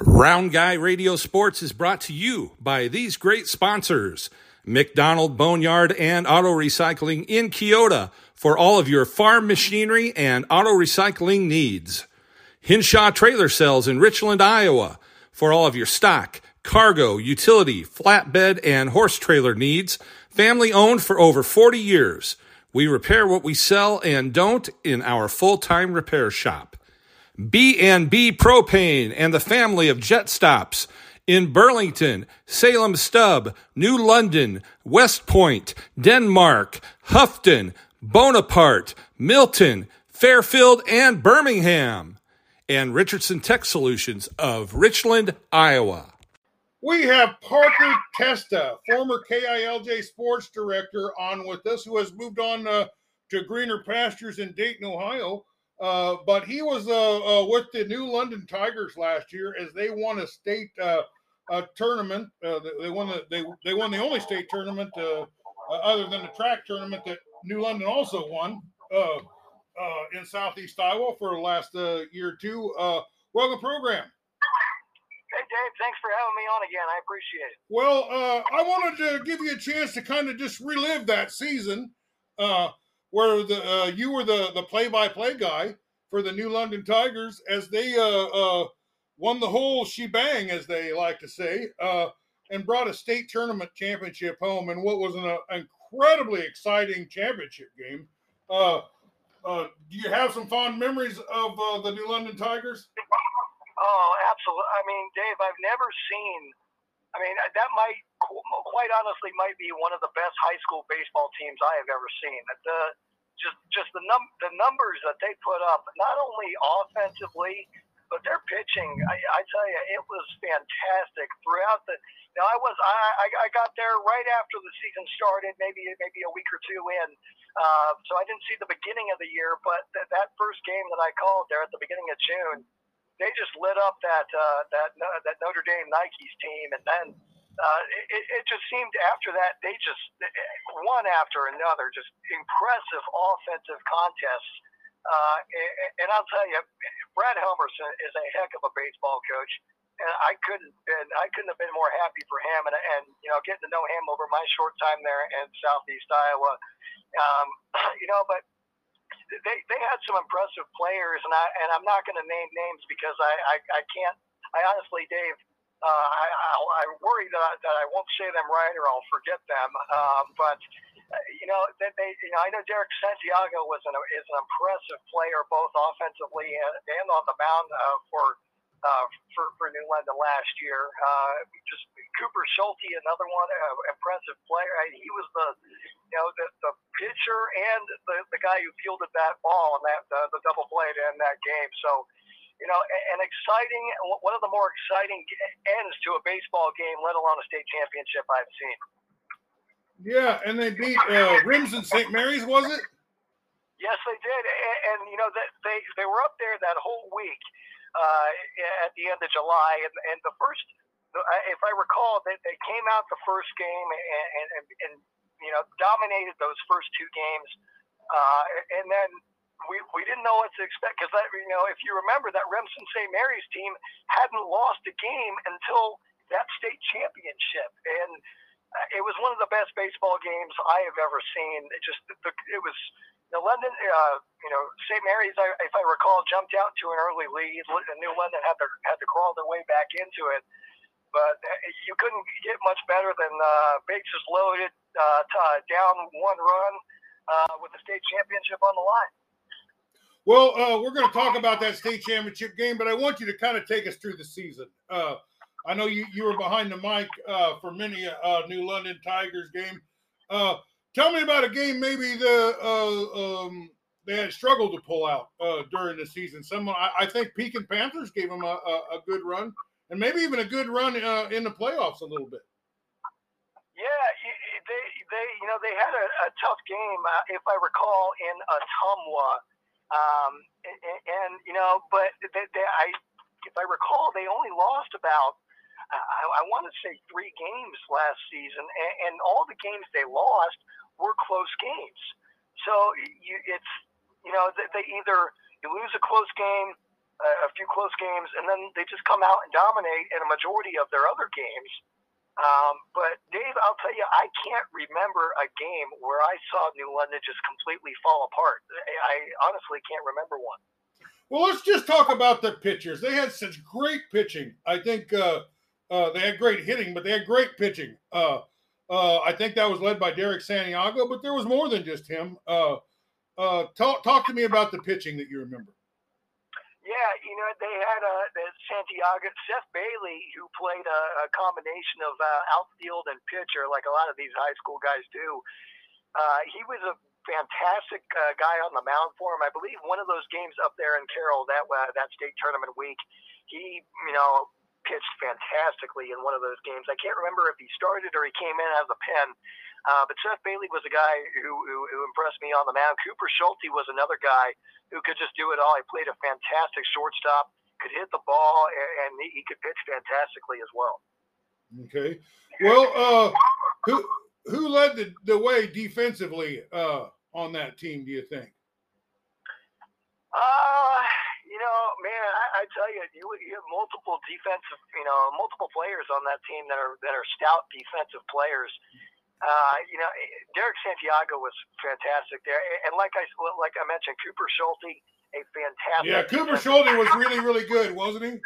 Round Guy Radio Sports is brought to you by these great sponsors McDonald Boneyard and Auto Recycling in Keota for all of your farm machinery and auto recycling needs. Hinshaw Trailer Sales in Richland, Iowa for all of your stock, cargo, utility, flatbed, and horse trailer needs. Family owned for over 40 years. We repair what we sell and don't in our full-time repair shop. B&B Propane and the family of jet stops in Burlington, Salem Stub, New London, West Point, Denmark, Houghton, Bonaparte, Milton, Fairfield, and Birmingham. And Richardson Tech Solutions of Richland, Iowa. We have Parker Testa, former KILJ sports director, on with us, who has moved on uh, to greener pastures in Dayton, Ohio. Uh, but he was uh, uh, with the New London Tigers last year as they won a state uh, a tournament. Uh, they won the they they won the only state tournament other than the track tournament that New London also won in Southeast Iowa for the last year or two. welcome program. Hey Dave, thanks for having me on again. I appreciate it. Well, I wanted to give you a chance to kind of just relive that season where the uh, you were the the play by play guy for the New London Tigers as they uh, uh, won the whole shebang, as they like to say, uh, and brought a state tournament championship home in what was an uh, incredibly exciting championship game. Do you have some fond memories of the New London Tigers? Oh, absolutely. I mean, Dave, I've never seen. I mean, that might quite honestly might be one of the best high school baseball teams I have ever seen. The just just the num the numbers that they put up, not only offensively, but their pitching. I, I tell you, it was fantastic throughout the. Now I was I I got there right after the season started, maybe maybe a week or two in. Uh, so I didn't see the beginning of the year, but th- that first game that I called there at the beginning of June, they just lit up that uh, that that Notre Dame Nikes team, and then uh, it, it just seemed after that they just one after another, just impressive offensive contests. Uh, and, and I'll tell you, Brad Helmerson is a heck of a baseball coach, and I couldn't been I couldn't have been more happy for him. And, and you know, getting to know him over my short time there in Southeast Iowa, um, you know, but they they had some impressive players, and I and I'm not going to name names because I, I I can't. I honestly, Dave, uh, I, I, I worry that I, that I won't say them right or I'll forget them. Um, but uh, you know, that they, you know, I know Derek Santiago was an is an impressive player both offensively and, and on the mound uh, for. Uh, for for New London last year, uh, just Cooper Schulte, another one, uh, impressive player. I, he was the, you know, the, the pitcher and the, the guy who fielded that ball and that uh, the double play to end that game. So, you know, an exciting, one of the more exciting ends to a baseball game, let alone a state championship I've seen. Yeah, and they beat uh, Remsen St. Mary's, was it? Yes, they did, and, and you know that they they were up there that whole week uh, at the end of July, and, and the first, if I recall, they, they came out the first game and, and, and you know dominated those first two games, uh, and then we, we didn't know what to expect because that you know if you remember that Remsen St. Mary's team hadn't lost a game until that state championship and uh, it was one of the best baseball games I have ever seen. It just it was know, London uh, you know St. Mary's I, if I recall jumped out to an early lead. New London had to had to crawl their way back into it. But uh, you couldn't get much better than uh, bases loaded, uh, t- uh, down one run uh, with the state championship on the line. Well, uh, we're going to talk about that state championship game, but I want you to kind of take us through the season. Uh, I know you, you were behind the mic uh, for many uh, New London Tigers game. Uh, tell me about a game maybe the uh, um, they had struggled to pull out during the season. Someone I, I, think Pekin Panthers gave them a, a, a, good run, and maybe even a good run in the playoffs a little bit. Yeah, they they you know they had a, a tough game, if I recall, in Ottumwa um, and, and, you know, but they, they, I, if I recall, they only lost about I, I want to say three games last season, and, and all the games they lost were close games. So you, it's you know they, they either you lose a close game, a few close games, and then they just come out and dominate in a majority of their other games. Um, but Dave, I'll tell you, I can't remember a game where I saw New London just completely fall apart. I honestly can't remember one. Well, let's just talk about the pitchers. They had such great pitching. I think uh, uh, they had great hitting, but they had great pitching. Uh, uh I think that was led by Derek Santiago, but there was more than just him. Uh, uh, talk talk to me about the pitching that you remember. Yeah, you know they had a uh, Santiago Seth Bailey who played a, a combination of uh, outfield and pitcher, like a lot of these high school guys do. Uh, he was a fantastic uh, guy on the mound for him. I believe one of those games up there in Carroll that uh, that state tournament week, he you know pitched fantastically in one of those games. I can't remember if he started or he came in as a pen. Uh, but Seth Bailey was a guy who, who, who impressed me on the mound. Cooper Schulte was another guy who could just do it all. He played a fantastic shortstop, could hit the ball, and, and he, he could pitch fantastically as well. Okay. Well, uh, who who led the, the way defensively uh, on that team? Do you think? Uh, you know, man, I, I tell you, you, you have multiple defensive, you know, multiple players on that team that are that are stout defensive players. Uh, you know, Derek Santiago was fantastic there, and like I like I mentioned, Cooper Schulte, a fantastic. Yeah, Cooper Schulte was really really good, wasn't he?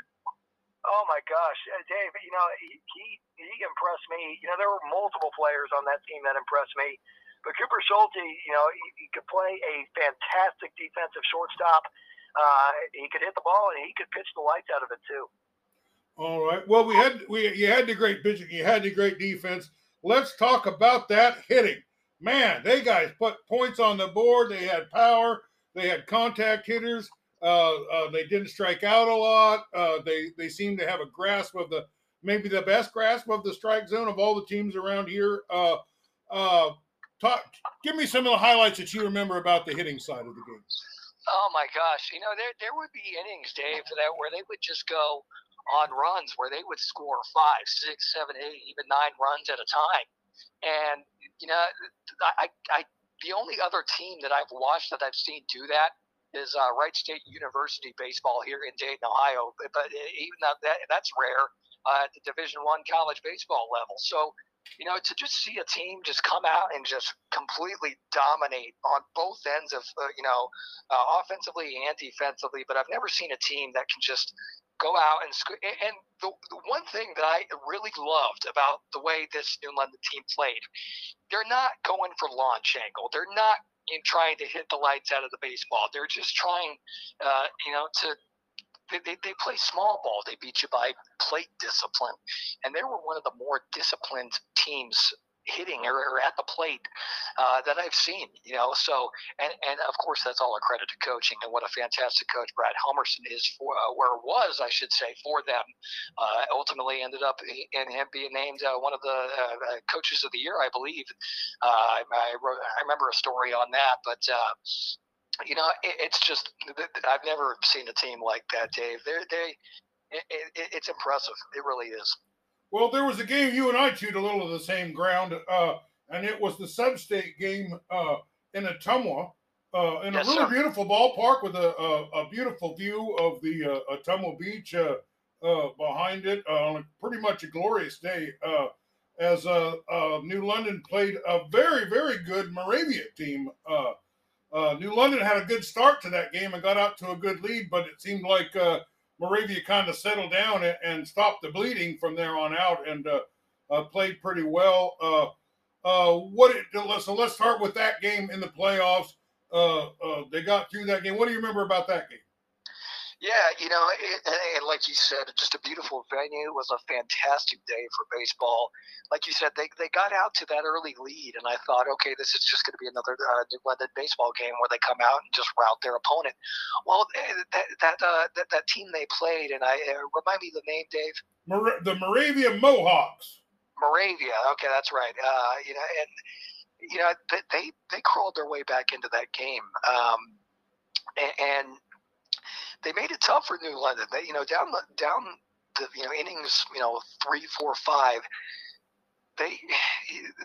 Oh my gosh, uh, Dave! You know he, he he impressed me. You know there were multiple players on that team that impressed me, but Cooper Schulte, you know, he, he could play a fantastic defensive shortstop. Uh, he could hit the ball and he could pitch the lights out of it too. All right. Well, we had we you had the great pitching, you had the great defense. Let's talk about that hitting. Man, they guys put points on the board. They had power. They had contact hitters. Uh, uh, they didn't strike out a lot. Uh, they they seemed to have a grasp of the maybe the best grasp of the strike zone of all the teams around here. Uh, uh, talk, give me some of the highlights that you remember about the hitting side of the game. Oh my gosh! You know there there would be innings, Dave, that where they would just go on runs where they would score five, six, seven, eight, even nine runs at a time. And you know, I, I the only other team that I've watched that I've seen do that is uh, Wright State University baseball here in Dayton, Ohio. But even that, that that's rare uh, at the Division One college baseball level. So you know, to just see a team just come out and just completely dominate on both ends of, uh, you know, uh, offensively and defensively. But I've never seen a team that can just go out and sc- and the, the one thing that I really loved about the way this New London team played, they're not going for launch angle. They're not in trying to hit the lights out of the baseball. They're just trying, uh, you know, to they, they, they play small ball. They beat you by plate discipline, and they were one of the more disciplined teams hitting or, or at the plate uh, that I've seen. You know, so and and of course that's all a credit to coaching and what a fantastic coach Brad Helmerson is for uh, where was I should say for them. Uh, ultimately ended up in him being named uh, one of the uh, uh, coaches of the year, I believe. I, I, wrote, I remember a story on that, but you know, it, it's just I've never seen a team like that, Dave. They're, they, it, it, it's impressive. It really is. Well, there was a game you and I chewed a little of the same ground, uh, and it was the sub-state game uh, in Ottumwa, uh, in yes, a really sir. beautiful ballpark with a, a, a, beautiful view of the uh, Ottumwa Beach uh, uh, behind it on a, pretty much a glorious day. as New London played a very, very good Moravia team. New London had a good start to that game and got out to a good lead, but it seemed like Moravia kind of settled down and, and, stopped the bleeding from there on out and uh, uh, played pretty well. Uh, uh what it, so let's start with that game in the playoffs. Uh, uh, they got through that game. What do you remember about that game? Yeah, you know, it, and like you said, just a beautiful venue. It was a fantastic day for baseball. Like you said, they, they got out to that early lead, and I thought, okay, this is just going to be another uh, New London baseball game where they come out and just rout their opponent. Well, eh, that that uh, that, that team they played, and I uh, remind me the name, Dave. Mor- the Moravia Mohawks. Moravia. Okay, that's right. Uh, you know, and you know they they crawled their way back into that game. Um, and they made it tough for New London. They, you know, down the down the you know innings, you know, three, four, five. They,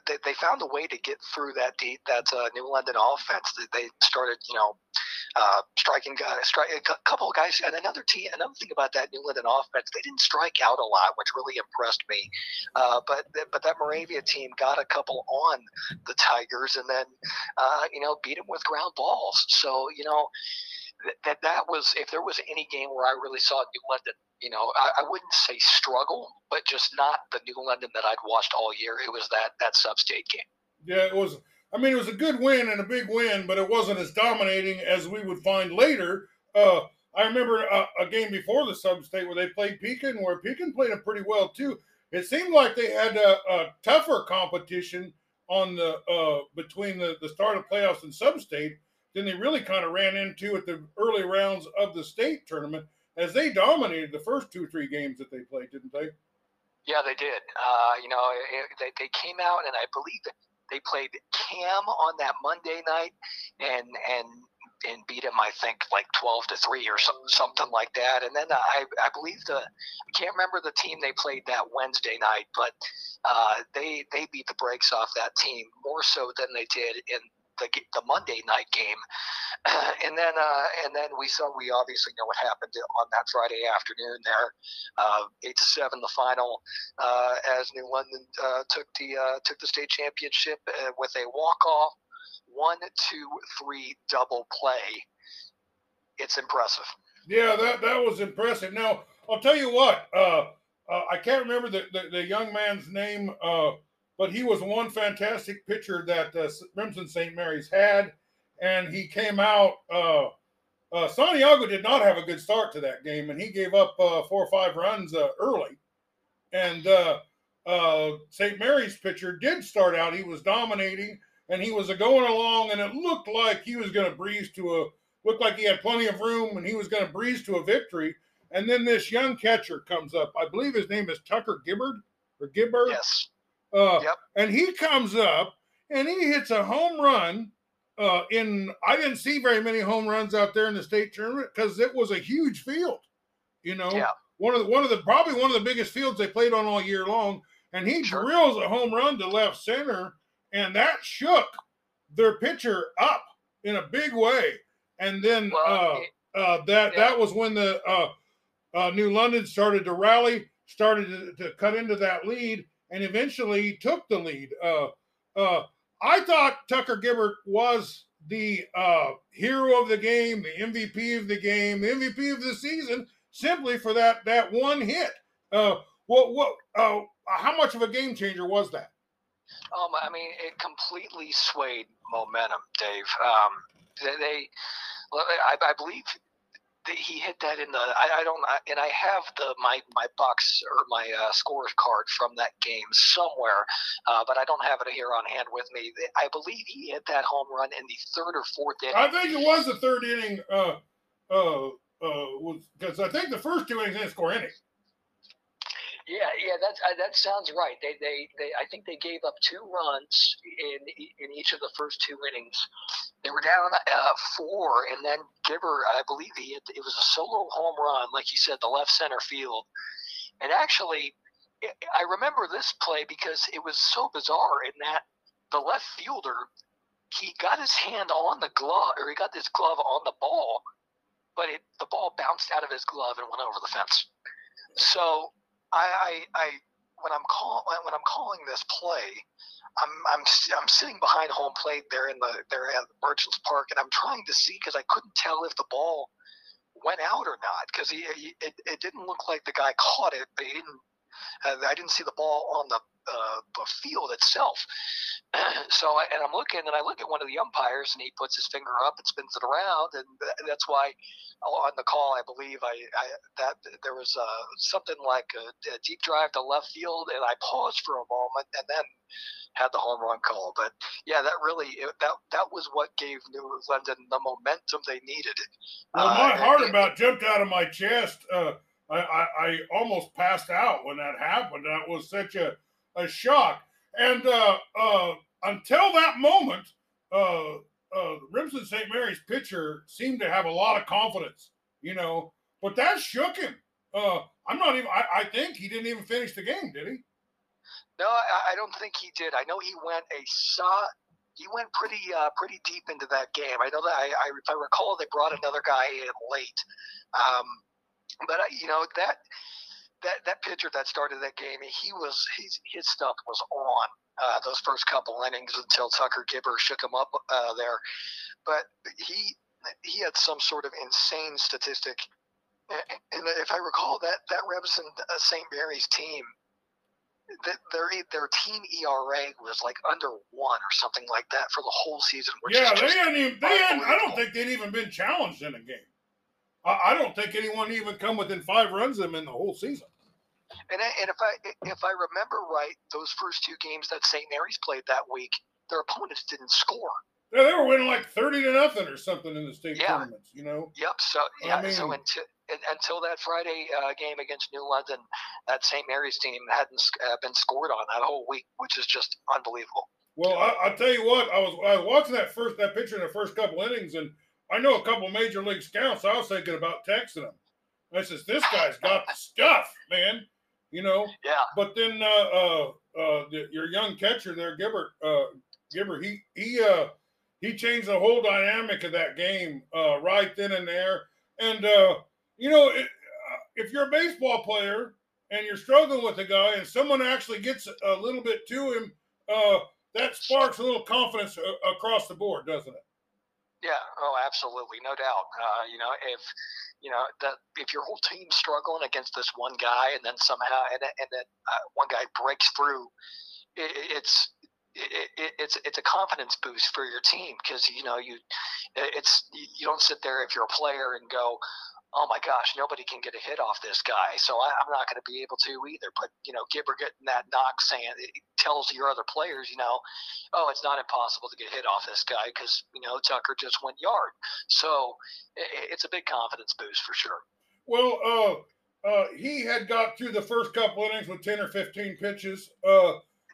they they found a way to get through that deep, that uh, New London offense. They started, you know, uh, striking guy, strike a couple of guys, and another team. Another thing about that New London offense, they didn't strike out a lot, which really impressed me. Uh, but but that Moravia team got a couple on the Tigers, and then uh, you know beat them with ground balls. So you know that that was if there was any game where I really saw New London, you know, I, I, wouldn't say struggle, but just not the New London that I'd watched all year. It was that that sub-state game. Yeah, it was. I mean, it was a good win and a big win, but it wasn't as dominating as we would find later. Uh, I remember a, a, game before the sub-state where they played Pekin, where Pekin played it pretty well too. It seemed like they had a, a tougher competition on the uh, between the, the start of playoffs and sub-state than they really kind of ran into at the early rounds of the state tournament as they dominated the first two three games that they played, didn't they? Yeah, they did. Uh, you know, it, they, they came out and I believe they played Cam on that Monday night and and and beat him, I think, like twelve to three or some, something like that. And then I, I believe the I can't remember the team they played that Wednesday night, but uh, they they beat the brakes off that team more so than they did in the the Monday night game, and then uh, and then we saw we obviously know what happened on that Friday afternoon there, uh, eight to seven the final, uh, as New London uh, took the took the state championship with a walk off, one two three double play. It's impressive. Yeah, that that was impressive. Now I'll tell you what. I can't remember the, the, the young man's name but he was one fantastic pitcher that uh, Remsen St. Mary's had, and he came out. Uh, uh, Santiago did not have a good start to that game, and he gave up uh, four or five runs uh, early. And uh, uh, St. Mary's pitcher did start out; he was dominating, and he was going along, and it looked like he was going to breeze to a looked like he had plenty of room, and he was going to breeze to a victory. And then this young catcher comes up. I believe his name is Tucker Gibbard or Gibbard. Yes. Uh, yep. And he comes up and he hits a home run. Uh, in I didn't see very many home runs out there in the state tournament because it was a huge field. You know, yeah. one of the one of the probably one of the biggest fields they played on all year long. And he sure. drills a home run to left center, and that shook their pitcher up in a big way. And then well, uh, uh, that yeah. that was when the uh, uh, New London started to rally, started to, to cut into that lead, and eventually took the lead. Uh, uh, I thought Tucker Gibbard was the uh, hero of the game, the MVP of the game, the MVP of the season, simply for that that one hit. Uh, what what? Uh, how much of a game changer was that? Um, I mean, it completely swayed momentum, Dave. Um, they, they I, I believe he hit that in the I, I don't and I have the my my box or my uh, scores card from that game somewhere, uh, but I don't have it here on hand with me. I believe he hit that home run in the third or fourth inning. I think it was the third inning. Uh, uh, uh, because I think the first two innings didn't score any. Yeah, yeah, that's uh, that sounds right. They, they, they, I think they gave up two runs in in each of the first two innings. They were down uh, four, and then Giver, I believe he it was a solo home run, like you said, the left center field. And actually, I remember this play because it was so bizarre in that the left fielder he got his hand on the glove, or he got his glove on the ball, but it, the ball bounced out of his glove and went over the fence. So I, I, I when I'm call when I'm calling this play, I'm I'm I'm sitting behind home plate there in the there at Merchants Park, and I'm trying to see because I couldn't tell if the ball went out or not because he, he it, it didn't look like the guy caught it, but he didn't. Uh, I didn't see the ball on the uh, the field itself. so, I, and I'm looking, and I look at one of the umpires, and he puts his finger up and spins it around, and that's why on the call, I believe I, I that there was uh, something like a, a, deep drive to left field, and I paused for a moment, and then had the home run call. But yeah, that really that that was what gave New London the momentum they needed. Well, my uh, heart about jumped out of my chest. Uh, I, I, I almost passed out when that happened. That was such a a shock. And uh, uh, until that moment, uh, uh, Remsen St. Mary's pitcher seemed to have a lot of confidence, you know, but that shook him. Uh, I'm not even, I, I think he didn't even finish the game, did he? No, I, I don't think he did. I know he went a so, he went pretty uh, pretty deep into that game. I know that I, I I recall, they brought another guy in late, um, but uh, you know that that that pitcher that started that game, he was his his stuff was on uh, those first couple innings until Tucker Gibber shook him up uh, there, but he he had some sort of insane statistic. And if I recall, that that Remsen uh, St. Mary's team their their team ERA was like under one or something like that for the whole season. yeah, they hadn't even. They hadn't. I don't think they'd even been challenged in a game. I, I, don't think anyone even come within five runs of them in the whole season. And and if I if I remember right, those first two games that St. Mary's played that week, their opponents didn't score. Yeah, they were winning like thirty to nothing or something in the state yeah. tournaments. You know. Yep. So yeah. I mean, so until until that Friday uh, game against New London, that St. Mary's team hadn't uh, been scored on that whole week, which is just unbelievable. Well, I, will tell you what, I was I was watching that first that pitcher in the first couple innings, and I know a couple major league scouts. I was thinking about texting them. I says, "This guy's got the stuff, man." You know. Yeah. But then uh, uh, uh, the, your young catcher there, Gibbert, uh, Gibber, he he uh he changed the whole dynamic of that game uh, right then and there. And uh, you know, it, uh, if you're a baseball player and you're struggling with a guy, and someone actually gets a little bit to him, uh, that sparks a little confidence uh, across the board, doesn't it? Yeah. Oh, absolutely, no doubt. Uh, you know, if you know that if your whole team's struggling against this one guy, and then somehow and and then one guy breaks through, it, it's it, it, it's it's a confidence boost for your team because you know you it's you don't sit there if you're a player and go oh my gosh nobody can get a hit off this guy so I, am not going to be able to either but you know Gibber getting that knock saying it tells your other players you know oh it's not impossible to get hit off this guy because you know Tucker just went yard so it, it's a big confidence boost for sure well uh uh, he had got through the first couple innings with 10 or 15 pitches. Uh,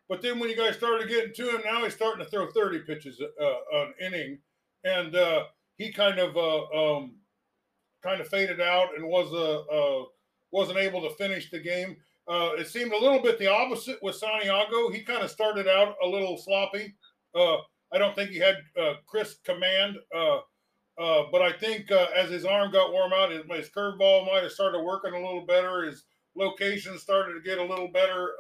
but then when you guys started getting to him, now he's starting to throw 30 pitches uh, an inning, and uh, he kind of uh, um, kind of faded out and was uh, uh, wasn't able to finish the game. Uh, it seemed a little bit the opposite with Santiago. He kind of started out a little sloppy. I don't think he had crisp command, but I think as his arm got warm out, his, his curveball might have started working a little better. His location started to get a little better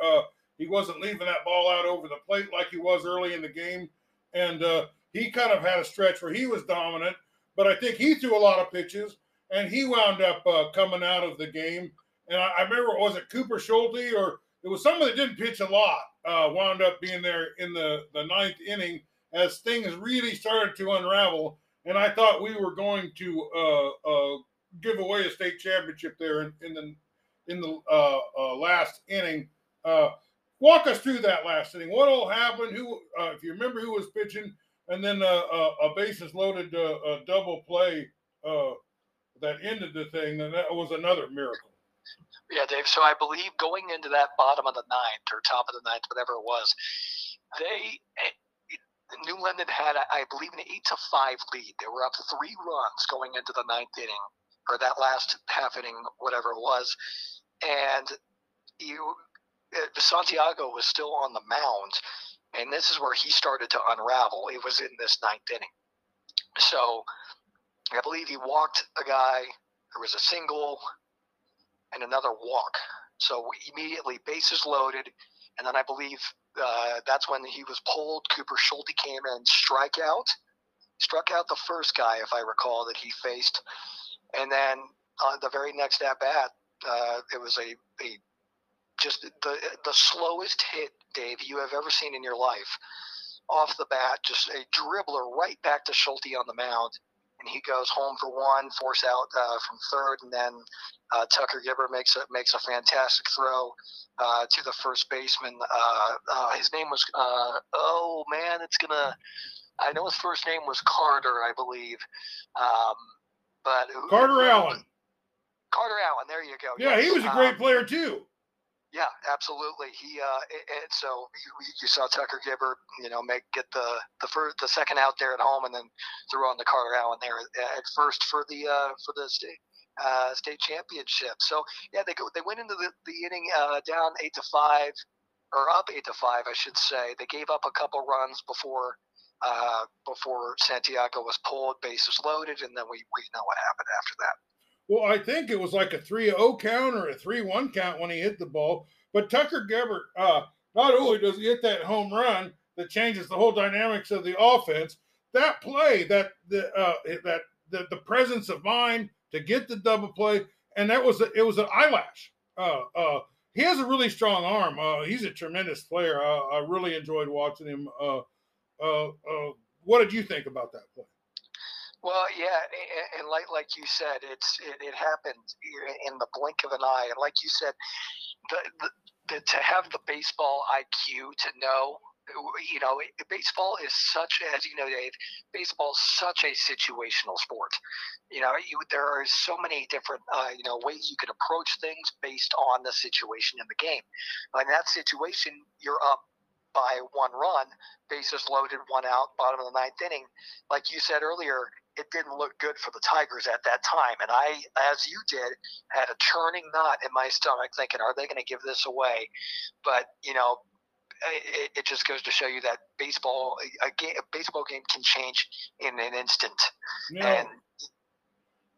he wasn't leaving that ball out over the plate like he was early in the game. And uh, he kind of had a stretch where he was dominant, but I think he threw a lot of pitches and he wound up uh, coming out of the game. And I, I, remember, was it Cooper Schulte or it was someone that didn't pitch a lot, uh, wound up being there in the, the ninth inning as things really started to unravel. And I thought we were going to uh, uh, give away a state championship there in, in the in the uh, last inning walk us through that last inning. What all happened? Who, uh, if you remember, who was pitching, and then uh, uh, a bases loaded uh, double play uh, that ended the thing. Then that was another miracle. Yeah, Dave. So I believe going into that bottom of the ninth or top of the ninth, whatever it was, they eh, New London had, I believe, an eight to five lead. They were up three runs going into the ninth inning, or that last half inning, whatever it was, and you Santiago was still on the mound, and this is where he started to unravel. It was in this ninth inning. So I believe he walked a guy. There was a single and another walk. So immediately bases loaded, and then I believe uh, that's when he was pulled. Cooper Schulte came in, strike out, struck out the first guy, if I recall, that he faced, and then on the very next at bat, uh, it was a, a just the the slowest hit, Dave, you have ever seen in your life. Off the bat, just a dribbler right back to Schulte on the mound, and he goes home for one, force out uh, from third, and then uh, Tucker Gibber makes a makes a fantastic throw uh, to the first baseman. Uh, uh, his name was uh, oh man, it's gonna. I know his first name was Carter, I believe, um, but Carter Allen. Carter Allen, there you go. Yeah, yes. he was a great um, player too. Yeah, absolutely. He uh, and so you, you, saw Tucker Gibber, you know, make get the the first the second out there at home, and then throw on the Carter Allen there at first for the uh, for the state uh, state championship. So yeah, they go they went into the the inning uh, down eight to five or up eight to five, I should say. They gave up a couple runs before uh, before Santiago was pulled, bases loaded, and then we, we know what happened after that. Well, I think it was like a 3 0 count or a 3 1 count when he hit the ball. But Tucker Gebbert, uh, not only does he hit that home run that changes the whole dynamics of the offense, that play, that the uh, that the, the presence of mind to get the double play, and that was a, it was an eyelash. Uh, uh, he has a really strong arm. Uh, he's a tremendous player. I, I really enjoyed watching him. Uh, uh, uh, what did you think about that play? Well, yeah, and, and like like you said, it's it, it happened in the blink of an eye, and like you said, the, the, the to have the baseball IQ to know you know, baseball is such, as you know, Dave, baseball is such a situational sport. You know, you, there are so many different, uh, you know, ways you can approach things based on the situation in the game. In that situation, you're up by one run, bases loaded, one out, bottom of the ninth inning. Like you said earlier, it didn't look good for the Tigers at that time. And I, as you did, had a churning knot in my stomach thinking, are they going to give this away? But, you know, it, it, just goes to show you that baseball, a, game, a baseball game can change in an instant. and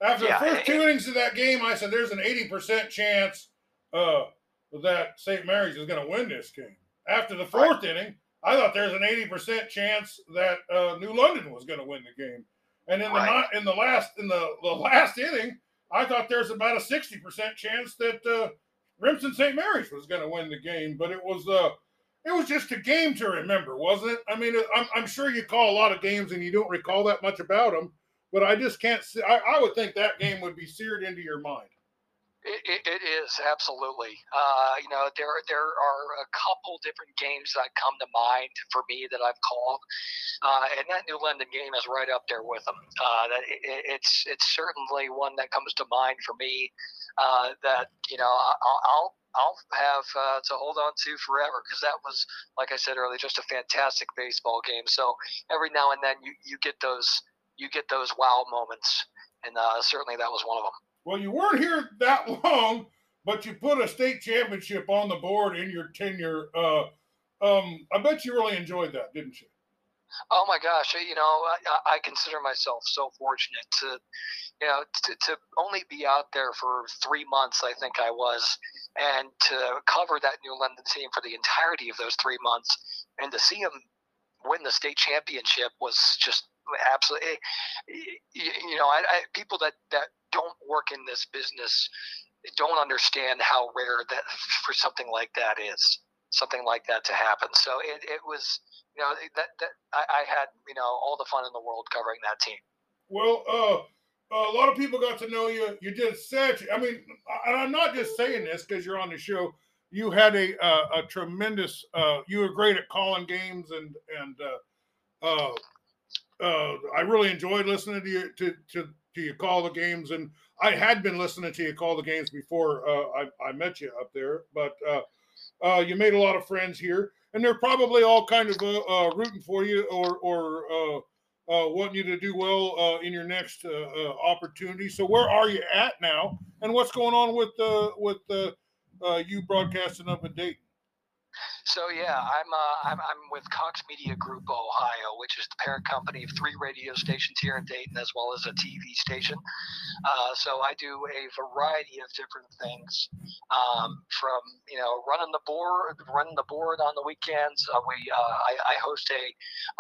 after yeah, the first two innings of that game, I said there's an 80% chance uh, that St. Mary's is going to win this game. After the fourth right. inning, I thought there's an 80% chance that uh, New London was going to win the game. And in right. the in the last in the, the last inning, I thought there's about a 60% chance that uh, Remsen St. Mary's was going to win the game, but it was uh it was just a game to remember, wasn't it? I mean, I'm, I'm sure you call a lot of games and you don't recall that much about them, but I just can't see. I, I would think that game would be seared into your mind. It, it, it is absolutely. Uh, you know, there there are a couple different games that come to mind for me that I've called, uh, and that New London game is right up there with them. Uh, that it, it's it's certainly one that comes to mind for me. Uh, that you know, I'll, I'll I'll have uh, to hold on to forever because that was, like I said earlier, just a fantastic baseball game. So every now and then you, you get those you get those wow moments, and uh, certainly that was one of them. Well, you weren't here that long, but you put a state championship on the board in your tenure. Uh, um, I bet you really enjoyed that, didn't you? Oh my gosh! You know, I, I consider myself so fortunate to, you know, to, to only be out there for three months. I think I was, and to cover that New London team for the entirety of those three months, and to see them win the state championship was just absolutely. You know, I, I people that that don't work in this business don't understand how rare that for something like that is something like that to happen so it, it was you know that, that I, I had you know all the fun in the world covering that team well uh a lot of people got to know you. You did such. I mean, and I'm not just saying this because you're on the show. You had a uh, a tremendous. Uh, you were great at calling games, and and uh, uh, I really enjoyed listening to you to to to you call the games, and I had been listening to you call the games before uh, I, I met you up there, but uh, uh, you made a lot of friends here, and they're probably all kind of uh, uh, rooting for you or or wanting you to do well in your next opportunity. So where are you at now, and what's going on with with you broadcasting up in Dayton? So yeah, I'm, uh, I'm I'm with Cox Media Group Ohio, which is the parent company of three radio stations here in Dayton, as well as a TV station. Uh, so I do a variety of different things, um, from you know running the board, running the board on the weekends. Uh, we uh, I, I, host a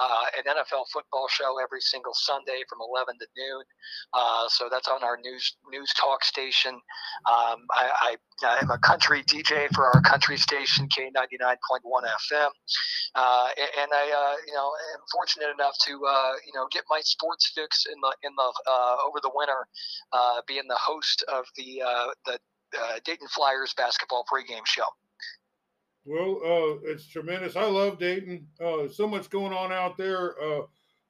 uh, an NFL football show every single Sunday from 11 to noon. Uh, so that's on our news news talk station. Um, I, I am a country DJ for our country station K ninety nine point one FM. Uh, and I, uh, you know, am fortunate enough to, uh, you know, get my sports fix in the in the uh, over the winter, uh, being the host of the uh, the Dayton Flyers basketball pregame show. Well, it's tremendous. I love Dayton. so much going on out there.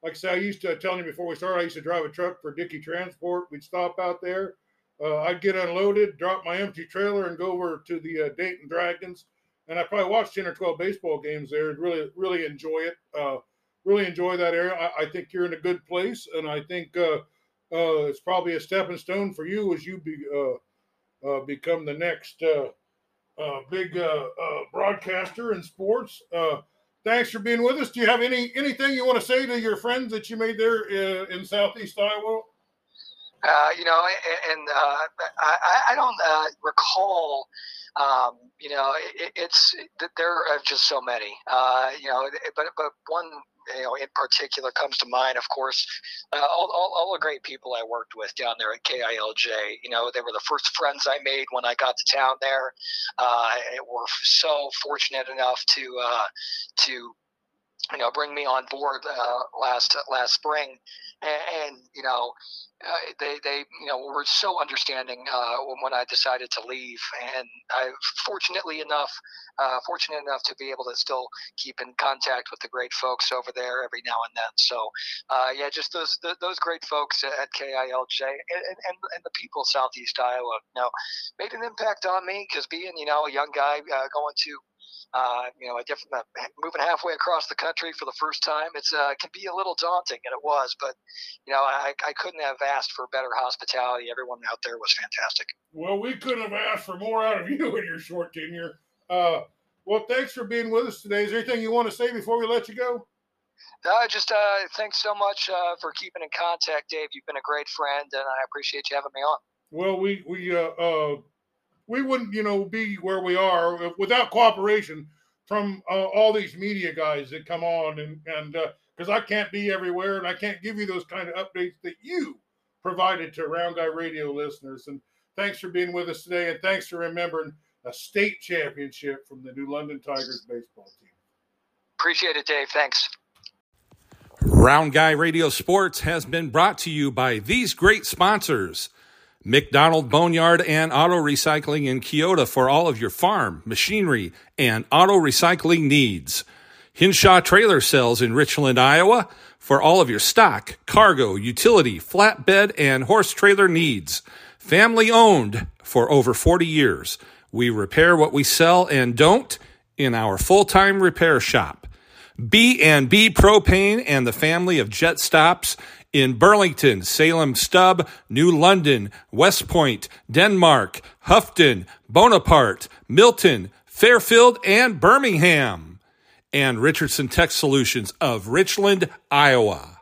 like I said, I used to tell you before we started, I used to drive a truck for Dickey Transport. We'd stop out there. I'd get unloaded, drop my empty trailer, and go over to the Dayton Dragons and I probably watched ten or twelve baseball games there. Really, really enjoy it. Uh, really enjoy that area. I, I, think you're in a good place, and I think uh, uh, it's probably a stepping stone for you as you be, uh, uh, become the next uh, big broadcaster in sports. thanks for being with us. Do you have any anything you want to say to your friends that you made there uh, in Southeast Iowa? Uh, you know, and, and uh, I, I, don't uh, recall. Um, you know, it, it's there are just so many. Uh, you know, but but one you know in particular comes to mind. Of course, uh, all, all, all, the great people I worked with down there at KILJ. You know, they were the first friends I made when I got to town there. Uh, were so fortunate enough to to you know bring me on board uh, last last spring, and, and you know uh, they they you know were so understanding uh, when I decided to leave, and I fortunately enough, uh, fortunate enough to be able to still keep in contact with the great folks over there every now and then. So uh, yeah, just those those great folks at KILJ and, and, and the people of Southeast Iowa, you know, made an impact on me because being you know a young guy uh, going to uh, you know, a different uh, moving halfway across the country for the first time. It's uh, can be a little daunting, and it was. But you know, I, I couldn't have asked for better hospitality. Everyone out there was fantastic. Well, we couldn't have asked for more out of you in your short tenure. Uh, well, thanks for being with us today. Is there anything you want to say before we let you go? Uh, just uh, thanks so much uh, for keeping in contact, Dave. You've been a great friend, and I appreciate you having me on. Well, we we uh, uh we wouldn't, you know, be where we are without cooperation from uh, all these media guys that come on and and because uh, I can't be everywhere and I can't give you those kind of updates that you provided to Round Guy Radio listeners. And thanks for being with us today, and thanks for remembering a state championship from the New London Tigers baseball team. Appreciate it, Dave. Thanks. Round Guy Radio Sports has been brought to you by these great sponsors. McDonald Boneyard and Auto Recycling in Keota for all of your farm, machinery, and auto recycling needs. Hinshaw Trailer Sales in Richland, Iowa for all of your stock, cargo, utility, flatbed, and horse trailer needs. Family owned for over 40 years. We repair what we sell and don't in our full-time repair shop. B&B Propane and the family of jet stops in Burlington, Salem Stub, New London, West Point, Denmark, Houghton, Bonaparte, Milton, Fairfield, and Birmingham. And Richardson Tech Solutions of Richland, Iowa.